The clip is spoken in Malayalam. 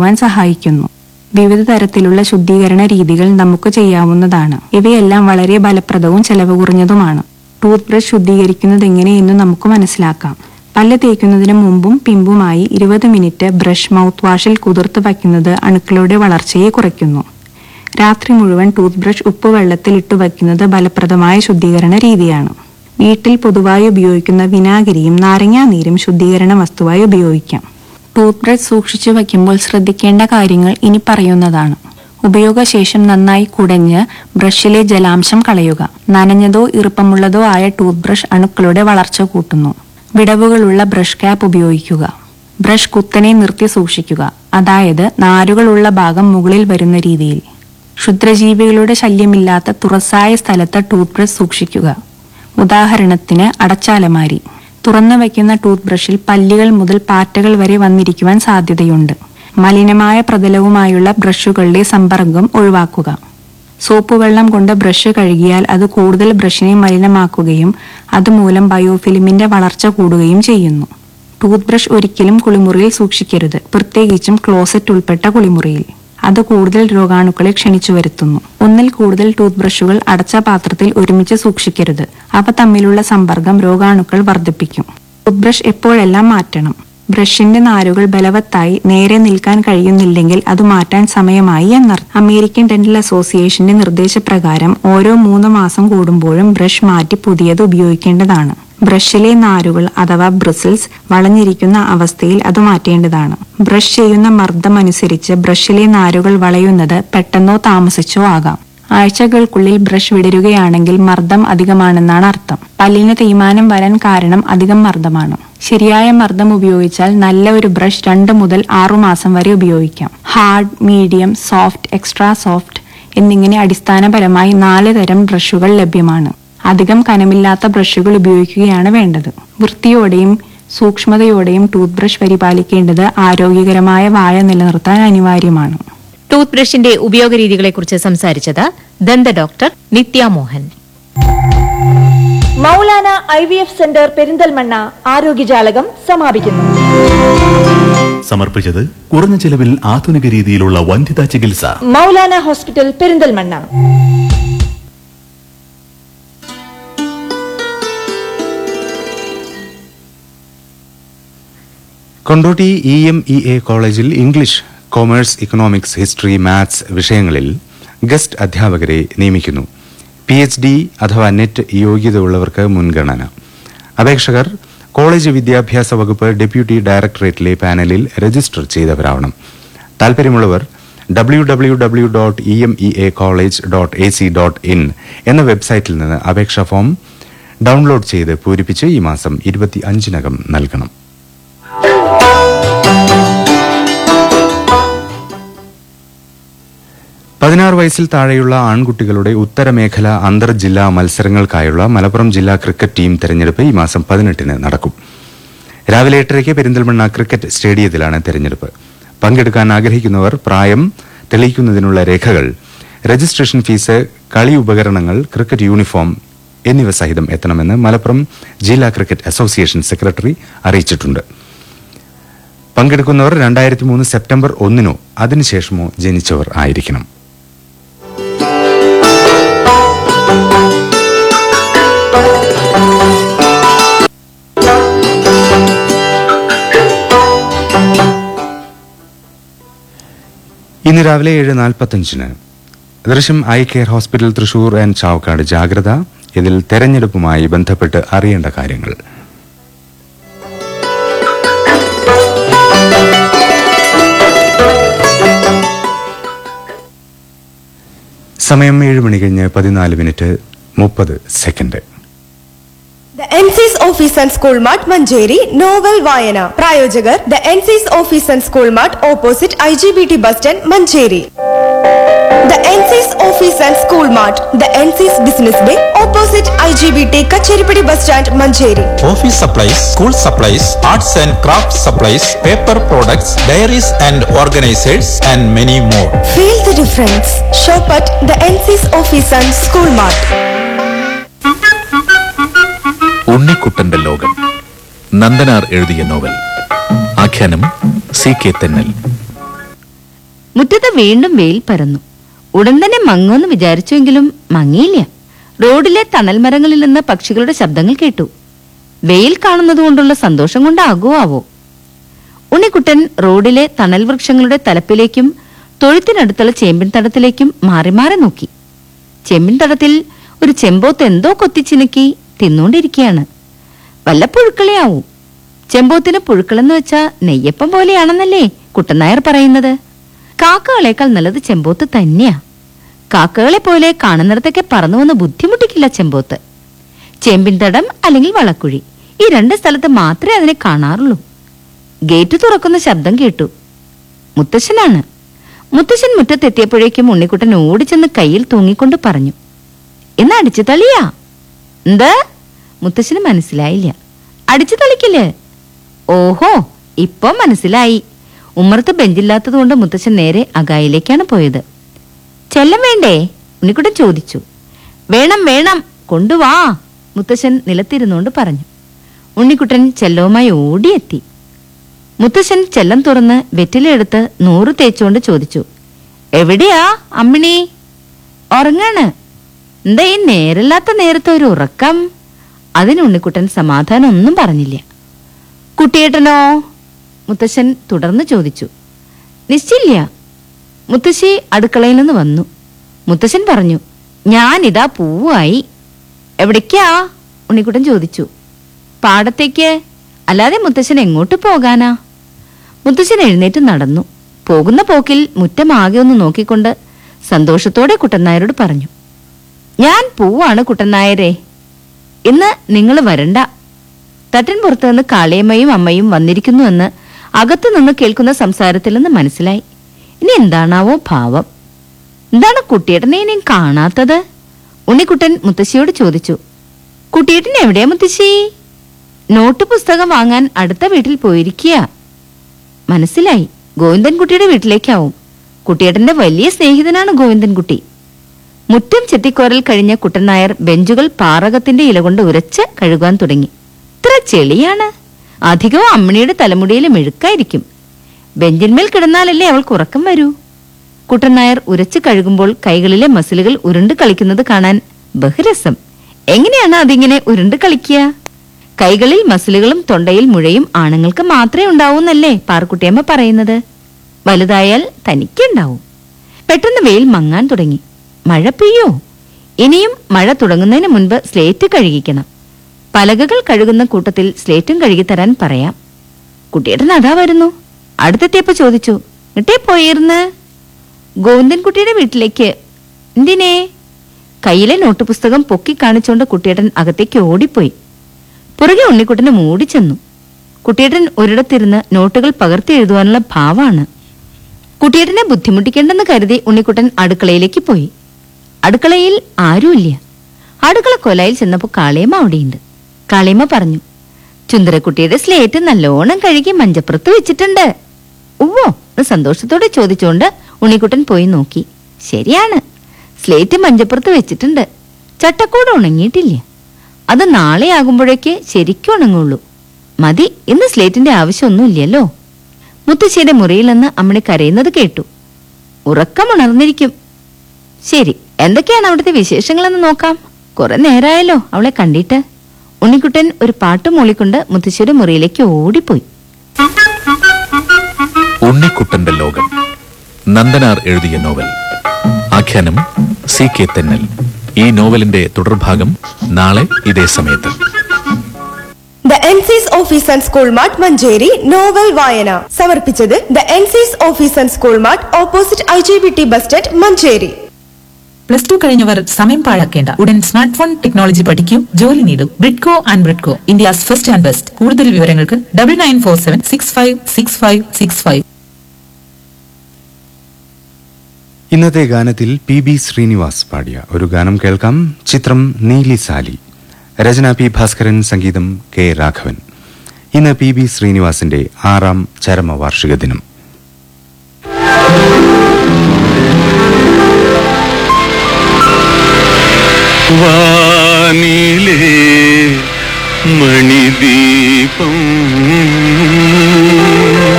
ാൻ സഹായിക്കുന്നു. വിവിധ തരത്തിലുള്ള ശുദ്ധീകരണ രീതികൾ നമുക്ക് ചെയ്യാവുന്നതാണ്. ഇവയെല്ലാം വളരെ ഫലപ്രദവും ചെലവ് കുറഞ്ഞതുമാണ്. ടൂത്ത് ബ്രഷ് ശുദ്ധീകരിക്കുന്നത് എങ്ങനെയെന്ന് നമുക്ക് മനസ്സിലാക്കാം. പല്ല് തേക്കുന്നതിന് മുമ്പും പിമ്പുമായി ഇരുപത് മിനിറ്റ് ബ്രഷ് മൗത്ത് വാഷിൽ കുതിർത്ത് വയ്ക്കുന്നത് അണുക്കളുടെ വളർച്ചയെ കുറയ്ക്കുന്നു. രാത്രി മുഴുവൻ ടൂത്ത് ബ്രഷ് ഉപ്പ് വെള്ളത്തിൽ ഇട്ട് വയ്ക്കുന്നത് ഫലപ്രദമായ ശുദ്ധീകരണ രീതിയാണ്. വീട്ടിൽ പൊതുവായി ഉപയോഗിക്കുന്ന വിനാഗിരിയും നാരങ്ങാനീരും ശുദ്ധീകരണ വസ്തുവായി ഉപയോഗിക്കാം. ടൂത്ത് ബ്രഷ് സൂക്ഷിച്ചു വയ്ക്കുമ്പോൾ ശ്രദ്ധിക്കേണ്ട കാര്യങ്ങൾ ഇനി പറയുന്നതാണ്. ഉപയോഗശേഷം നന്നായി കുടഞ്ഞ് ബ്രഷിലെ ജലാംശം കളയുക. നനഞ്ഞതോ ഈർപ്പമുള്ളതോ ആയ ടൂത്ത് ബ്രഷ് അണുക്കളുടെ വളർച്ച കൂട്ടുന്നു. വിടവുകളുള്ള ബ്രഷ് ക്യാപ്പ് ഉപയോഗിക്കുക. ബ്രഷ് കുത്തനെ നിർത്തി സൂക്ഷിക്കുക. അതായത് നാരുകളുള്ള ഭാഗം മുകളിൽ വരുന്ന രീതിയിൽ. ക്ഷുദ്രജീവികളുടെ ശല്യമില്ലാത്ത തുറസായ സ്ഥലത്ത് ടൂത്ത് ബ്രഷ് സൂക്ഷിക്കുക. ഉദാഹരണത്തിന് അടച്ചാലമാരി. തുറന്നു വയ്ക്കുന്ന ടൂത്ത് ബ്രഷിൽ പല്ലുകൾ മുതൽ പാറ്റകൾ വരെ വന്നിരിക്കുവാൻ സാധ്യതയുണ്ട്. മലിനമായ പ്രതലവുമായുള്ള ബ്രഷുകളുടെ സമ്പർക്കം ഒഴിവാക്കുക. സോപ്പ് വെള്ളം കൊണ്ട് ബ്രഷ് കഴുകിയാൽ അത് കൂടുതൽ ബ്രഷിനെ മലിനമാക്കുകയും അതുമൂലം ബയോഫിലിമിന്റെ വളർച്ച കൂടുകയും ചെയ്യുന്നു. ടൂത്ത് ബ്രഷ് ഒരിക്കലും കുളിമുറിയിൽ സൂക്ഷിക്കരുത് പ്രത്യേകിച്ചും ക്ലോസറ്റ് ഉൾപ്പെട്ട കുളിമുറിയിൽ. അത് കൂടുതൽ രോഗാണുക്കളെ ക്ഷണിച്ചു വരുത്തുന്നു. ഒന്നിൽ കൂടുതൽ ടൂത്ത് ബ്രഷുകൾ അടച്ച പാത്രത്തിൽ ഒരുമിച്ച് സൂക്ഷിക്കരുത്. അവ തമ്മിലുള്ള സമ്പർക്കം രോഗാണുക്കൾ വർദ്ധിപ്പിക്കും. ടൂത്ത് ബ്രഷ് എപ്പോഴെല്ലാം മാറ്റണം? ബ്രഷിന്റെ നാരുകൾ ബലവത്തായി നേരെ നിൽക്കാൻ കഴിയുന്നില്ലെങ്കിൽ അത് മാറ്റാൻ സമയമായി എന്നർത്ഥം അമേരിക്കൻ ഡെന്റൽ അസോസിയേഷന്റെ നിർദ്ദേശപ്രകാരം ഓരോ മൂന്ന് മാസം കൂടുമ്പോഴും ബ്രഷ് മാറ്റി പുതിയത് ഉപയോഗിക്കേണ്ടതാണ്. ബ്രഷിലെ നാരുകൾ അഥവാ ബ്രിസിൽസ് വളഞ്ഞിരിക്കുന്ന അവസ്ഥയിൽ അത് മാറ്റേണ്ടതാണ്. ബ്രഷ് ചെയ്യുന്ന മർദ്ദം അനുസരിച്ച് ബ്രഷിലെ നാരുകൾ വളയുന്നത് പെട്ടെന്നോ താമസിച്ചോ ആകാം. ആഴ്ചകൾക്കുള്ളിൽ ബ്രഷ് വിടരുകയാണെങ്കിൽ മർദ്ദം അധികമാണെന്നാണ് അർത്ഥം. പല്ലിന് തേയ്മാനം വരാൻ കാരണം അധികം മർദ്ദമാണ്. ശരിയായ മർദ്ദം ഉപയോഗിച്ചാൽ നല്ല ഒരു ബ്രഷ് രണ്ട് മുതൽ ആറു മാസം വരെ ഉപയോഗിക്കാം. Hard medium soft extra soft എന്നിങ്ങനെ അടിസ്ഥാനപരമായി നാല് തരം ബ്രഷുകൾ ലഭ്യമാണ്. അധികം കനമില്ലാത്ത ബ്രഷുകൾ ഉപയോഗിക്കുകയാണ് വേണ്ടത്. വൃത്തിയോടെയും സൂക്ഷ്മതയോടെയും ടൂത്ത് ബ്രഷ് പരിപാലിക്കേണ്ടത് ആരോഗ്യകരമായ വായ നിലനിർത്താൻ അനിവാര്യമാണ്. ടൂത്ത് ബ്രഷിന്റെ ഉപയോഗരീതികളെക്കുറിച്ച് സംസാരിച്ചത് ദന്ത doctor Nithya Mohan Moulana I V F centre Perinthalmanna ആരോഗ്യജാലകം സമാപിക്കുന്നു. സമർപ്പിച്ചത് കുറഞ്ഞ ചെലവിൽ ആധുനിക രീതിയിലുള്ള വന്ധ്യതാ ചികിത്സ. Moulana hospital Perinthalmanna. Kondotty E M E A കോളേജിൽ English commerce economics history maths വിഷയങ്ങളിൽ ഗസ്റ്റ് അധ്യാപകരെ നിയമിക്കുന്നു. പി എച്ച് ഡി അഥവാ നെറ്റ് യോഗ്യത ഉള്ളവർക്ക് മുൻഗണന. അപേക്ഷകർ കോളേജ് വിദ്യാഭ്യാസ വകുപ്പ് ഡെപ്യൂട്ടി ഡയറക്ടറേറ്റിലെ പാനലിൽ രജിസ്റ്റർ ചെയ്തവരാവണം. താൽപ്പര്യമുള്ളവർ W W W dot E M E A college dot A C dot in എന്ന വെബ്സൈറ്റിൽ നിന്ന് അപേക്ഷാ ഫോം ഡൗൺലോഡ് ചെയ്ത് പൂരിപ്പിച്ച് ഈ മാസം ഇരുപത്തി അഞ്ചിനകം നൽകണം. പതിനാറ് വയസ്സിൽ താഴെയുള്ള ആൺകുട്ടികളുടെ ഉത്തരമേഖല അന്തർ ജില്ലാ മത്സരങ്ങൾക്കായുള്ള മലപ്പുറം ജില്ലാ ക്രിക്കറ്റ് ടീം തെരഞ്ഞെടുപ്പ് ഈ മാസം പതിനെട്ടിന് നടക്കും. രാവിലെ എട്ടരയ്ക്ക് പെരിന്തൽമണ്ണ ക്രിക്കറ്റ് സ്റ്റേഡിയത്തിലാണ് തെരഞ്ഞെടുപ്പ്. പങ്കെടുക്കാൻ ആഗ്രഹിക്കുന്നവർ പ്രായം തെളിയിക്കുന്നതിനുള്ള രേഖകൾ രജിസ്ട്രേഷൻ ഫീസ് കളി ഉപകരണങ്ങൾ ക്രിക്കറ്റ് യൂണിഫോം എന്നിവ സഹിതം എത്തണമെന്ന് മലപ്പുറം ജില്ലാ ക്രിക്കറ്റ് അസോസിയേഷൻ സെക്രട്ടറി അറിയിച്ചിട്ടുണ്ട്. പങ്കെടുക്കുന്നവർ രണ്ടായിരത്തി മൂന്ന് സെപ്റ്റംബർ ഒന്നിനോ അതിനുശേഷമോ ജനിച്ചവർ ആയിരിക്കണം. ഇന്ന് രാവിലെ ഏഴ് നാൽപ്പത്തഞ്ചിന് Drishyam eye care hospital Thrissur and Chavakkad ജാഗ്രത ഇതിൽ തെരഞ്ഞെടുപ്പുമായി ബന്ധപ്പെട്ട് അറിയേണ്ട കാര്യങ്ങൾ. സമയം ഏഴ് മണി കഴിഞ്ഞ് പതിനാല് മിനിറ്റ് മുപ്പത് second. The NCS office and school mart Manjeri novel വായന പ്രായോജകർ the NCS office and school mart opposite I G B T bus stand Manjeri the NCS office and school mart the NCS business day opposite I G B T Kacheripadi bus stand Manjeri office supplies school supplies arts and craft supplies paper products diaries and organisers and many more feel the difference shop at the NCS office and school mart ഉണ്ണിക്കുട്ടന്റെ ലോകം. നന്ദനാർ എഴുതിയ നോവൽ. ആഖ്യാനം സി കെ തെന്നൽ. മുറ്റത്ത് വീണ്ടും വെയിൽ പരന്നു. ഉടൻ തന്നെ മങ്ങുമെന്ന് വിചാരിച്ചുവെങ്കിലും മങ്ങിയില്ല. റോഡിലെ തണൽ മരങ്ങളിൽ നിന്ന് പക്ഷികളുടെ ശബ്ദങ്ങൾ കേട്ടു. വെയിൽ കാണുന്നതുകൊണ്ടുള്ള സന്തോഷം കൊണ്ടാകോ ആവോ ഉണ്ണിക്കുട്ടൻ റോഡിലെ തണൽ വൃക്ഷങ്ങളുടെ തലപ്പിലേക്കും തൊഴുത്തിനടുത്തുള്ള ചേമ്പിൻ തടത്തിലേക്കും മാറി മാറി നോക്കി. ചെമ്പിൻ തടത്തിൽ ഒരു ചെമ്പോത്ത് എന്തോ കൊത്തിച്ചിനുക്കി തിന്നുകൊണ്ടിരിക്കുകയാണ്. വല്ല പുഴുക്കളെയാവും. ചെമ്പോത്തിന് പുഴുക്കളെന്ന് വെച്ചാൽ നെയ്യപ്പം പോലെയാണെന്നല്ലേ കുട്ടനായർ പറയുന്നത്. കാക്കകളേക്കാൾ നല്ലത് ചെമ്പോത്ത് തന്നെയാ. കാക്കകളെ പോലെ കാണുന്നിടത്തൊക്കെ പറന്നു വന്ന് ബുദ്ധിമുട്ടിക്കില്ല ചെമ്പോത്ത്. ചെമ്പിൻ തടം അല്ലെങ്കിൽ വളക്കുഴി ഈ രണ്ട് സ്ഥലത്ത് മാത്രമേ അതിനെ കാണാറുള്ളൂ. ഗേറ്റ് തുറക്കുന്ന ശബ്ദം കേട്ടു. മുത്തശ്ശനാണ്. മുത്തശ്ശൻ മുറ്റത്തെത്തിയപ്പോഴേക്കും ഉണ്ണിക്കുട്ടൻ ഓടിച്ചെന്ന് കയ്യിൽ തൂങ്ങിക്കൊണ്ട് പറഞ്ഞു എന്ന് അടിച്ചു തളിയാ എന്ത്? മുത്തശ്ശന് മനസ്സിലായില്ല. അടിച്ചു തളിക്കില്ലേ ഓഹോ ഇപ്പൊ മനസ്സിലായി. ഉമ്മറത്ത് ബെഞ്ചില്ലാത്തത് കൊണ്ട് മുത്തശ്ശൻ നേരെ അഗായിലേക്കാണ് പോയത്. ചെല്ലം വേണ്ടേ? ഉണ്ണിക്കുട്ടൻ ചോദിച്ചു. വേണം വേണം കൊണ്ടുവാ മുത്തശ്ശൻ നിലത്തിരുന്നുകൊണ്ട് പറഞ്ഞു. ഉണ്ണിക്കുട്ടൻ ചെല്ലവുമായി ഓടിയെത്തി. മുത്തശ്ശൻ ചെല്ലം തുറന്ന് വെറ്റിലെടുത്ത് നൂറ് തേച്ചുകൊണ്ട് ചോദിച്ചു. എവിടെയാ അമ്മിണി? ഉറങ്ങാണ്. എന്താ ഈ നേരല്ലാത്ത നേരത്തെ ഒരു ഉറക്കം? അതിന് ഉണ്ണിക്കുട്ടൻ സമാധാനം ഒന്നും പറഞ്ഞില്ല. കുട്ടിയേട്ടനോ? മുത്തശ്ശൻ തുടർന്ന് ചോദിച്ചു. നിശ്ചയില്ല. മുത്തശ്ശി അടുക്കളയിൽ നിന്ന് വന്നു. മുത്തശ്ശൻ പറഞ്ഞു ഞാനിതാ പൂവായി. എവിടേക്കാ? ഉണ്ണിക്കുട്ടൻ ചോദിച്ചു. പാടത്തേക്ക്. അല്ലാതെ മുത്തശ്ശൻ എങ്ങോട്ട് പോകാനാ? മുത്തശ്ശൻ എഴുന്നേറ്റ് നടന്നു. പോകുന്ന പോക്കിൽ മുറ്റമാകെ ഒന്ന് നോക്കിക്കൊണ്ട് സന്തോഷത്തോടെ കുട്ടനായരോട് പറഞ്ഞു ഞാൻ പൂവാണ് കുട്ടനായരെ ഇന്ന് നിങ്ങൾ വരണ്ട. തട്ടൻ പുറത്തു നിന്ന് കാളിയമ്മയും അമ്മയും വന്നിരിക്കുന്നുവെന്ന് അകത്തു നിന്ന് കേൾക്കുന്ന സംസാരത്തിൽ നിന്ന് മനസ്സിലായി. ഇനി എന്താണാവോ ഭാവം? എന്താണ് കുട്ടിയേട്ടനെ ഇനിയും കാണാത്തത്? ഉണ്ണിക്കുട്ടൻ മുത്തശ്ശിയോട് ചോദിച്ചു. കുട്ടിയേട്ടൻ എവിടെയാ മുത്തശ്ശി? നോട്ട് പുസ്തകം വാങ്ങാൻ അടുത്ത വീട്ടിൽ പോയിരിക്കുക. മനസ്സിലായി. ഗോവിന്ദൻകുട്ടിയുടെ വീട്ടിലേക്കാവും. കുട്ടിയേട്ടന്റെ വലിയ സ്നേഹിതനാണ് ഗോവിന്ദൻകുട്ടി മുറ്റം ചെത്തിക്കോരൽ കഴിഞ്ഞ കുട്ടൻ നായർ ബെഞ്ചുകൾ പാറകത്തിന്റെ ഇല കൊണ്ട് ഉരച്ച് കഴുകാൻ തുടങ്ങി. ഇത്ര ചെളിയാണ്. അധികവും അമ്മിണിയുടെ തലമുടിയിൽ മെഴുക്കായിരിക്കും. ബെഞ്ചിന്മേൽ കിടന്നാലല്ലേ അവൾക്ക് ഉറക്കം വരൂ? കുട്ടൻ നായർ ഉരച്ച് കഴുകുമ്പോൾ കൈകളിലെ മസിലുകൾ ഉരുണ്ട് കളിക്കുന്നത് കാണാൻ ബഹുരസം. എങ്ങനെയാണ് അതിങ്ങനെ ഉരുണ്ട് കളിക്കുക? കൈകളിൽ മസിലുകളും തൊണ്ടയിൽ മുഴയും ആണുങ്ങൾക്ക് മാത്രമേ ഉണ്ടാവൂന്നല്ലേ പാർക്കുട്ടിയമ്മ പറയുന്നത്? വലുതായാൽ തനിക്കുണ്ടാവും. പെട്ടെന്ന് വെയിൽ മങ്ങാൻ തുടങ്ങി. മഴ പെയ്യോ? ഇനിയും മഴ തുടങ്ങുന്നതിന് മുൻപ് സ്ലേറ്റ് കഴുകിക്കണം. പലകകൾ കഴുകുന്ന കൂട്ടത്തിൽ സ്ലേറ്റും കഴുകിത്തരാൻ പറയാം. കുട്ടിയേട്ടൻ അതാ വരുന്നു. അടുത്തെത്തിയപ്പോ ചോദിച്ചു ഇട്ടേ പോയിരുന്ന്? ഗോവിന്ദൻകുട്ടിയുടെ വീട്ടിലേക്ക് എന്തിനേ? കയ്യിലെ നോട്ട് പുസ്തകം പൊക്കി കാണിച്ചുകൊണ്ട് കുട്ടിയേട്ടൻ അകത്തേക്ക് ഓടിപ്പോയി. പുറകെ ഉണ്ണിക്കുട്ടന് മൂടിച്ചെന്നു. കുട്ടിയേട്ടൻ ഒരിടത്തിരുന്ന് നോട്ടുകൾ പകർത്തി എഴുതുവാനുള്ള ഭാവമാണ് കുട്ടിയേട്ടനെ ബുദ്ധിമുട്ടിക്കേണ്ടെന്ന് കരുതി ഉണ്ണിക്കുട്ടൻ അടുക്കളയിലേക്ക് പോയി. അടുക്കളയിൽ ആരുമില്ല. അടുക്കള കൊലായിൽ ചെന്നപ്പോൾ കാളിയമ്മ അവിടെയുണ്ട്. കാളിയമ്മ പറഞ്ഞു ചുന്ദരക്കുട്ടിയുടെ സ്ലേറ്റ് നല്ലോണം കഴുകി മഞ്ചപ്പുറത്ത് വെച്ചിട്ടുണ്ട്. ഉവ്വോ എന്ന് സന്തോഷത്തോടെ ചോദിച്ചുകൊണ്ട് ഉണ്ണിക്കുട്ടൻ പോയി നോക്കി. ശരിയാണ്. സ്ലേറ്റ് മഞ്ചപ്പുറത്ത് വെച്ചിട്ടുണ്ട്. ചട്ടക്കൂട് ഉണങ്ങിയിട്ടില്ല. അത് നാളെ ആകുമ്പോഴേക്ക് ശരിക്കും ഉണങ്ങുള്ളൂ. മതി ഇന്ന് സ്ലേറ്റിന്റെ ആവശ്യമൊന്നുമില്ലല്ലോ. മുത്തശ്ശിയുടെ മുറിയിൽ നിന്ന് അമ്മണി കരയുന്നത് കേട്ടു. ഉറക്കമുണർന്നിരിക്കും ശരി എന്തൊക്കെയാണ് അവിടുത്തെ വിശേഷങ്ങളെന്ന് നോക്കാം. കുറെ നേരമായല്ലോ അവളെ കണ്ടിട്ട്. ഉണ്ണിക്കുട്ടൻ ഒരു പാട്ട് മൂളിക്കൊണ്ട് മുത്തശ്ശിയുടെ മുറിയിലേക്ക് ഓടിപ്പോയി. ഉണ്ണിക്കുട്ടന്റെ ലോകം. നന്ദനാർ എഴുതിയ നോവൽ. ആഖ്യാനം സി കെ തെന്നൽ. ഈ നോവലിന്റെ തുടർഭാഗം നാളെ ഇതേ സമയത്ത്. The എൻസിസ് office and school mart Manjeri novel വായന സമർപ്പിച്ചത് the എൻസിസ് office and school mart opposite I G B T bus stand Manjeri plus two കഴിഞ്ഞവർ സമയം പാഴാക്കേണ്ട. ഉടൻ സ്മാർട്ട് ഫോൺ ടെക്നോളജി പഠിക്കൂ ജോലി നേടും. Bridco and Bridco India's first and best കൂടുതൽ വിവരങ്ങൾക്ക് double nine four seven six five six five six five ഇന്നത്തെ ഗാനത്തിൽ പി ബി ശ്രീനിവാസ് പാടിയ. ഒരു ഗാനം കേൾക്കാം. ചിത്രം നീലി സാലി. രചന പി ഭാസ്കരൻ സംഗീതം കെ രാഘവൻ. ഇന്ന് പി ബി ശ്രീനിവാസിന്റെ ആറാം ചരമവാർഷിക ദിനം. வானிலே மணி தீபம்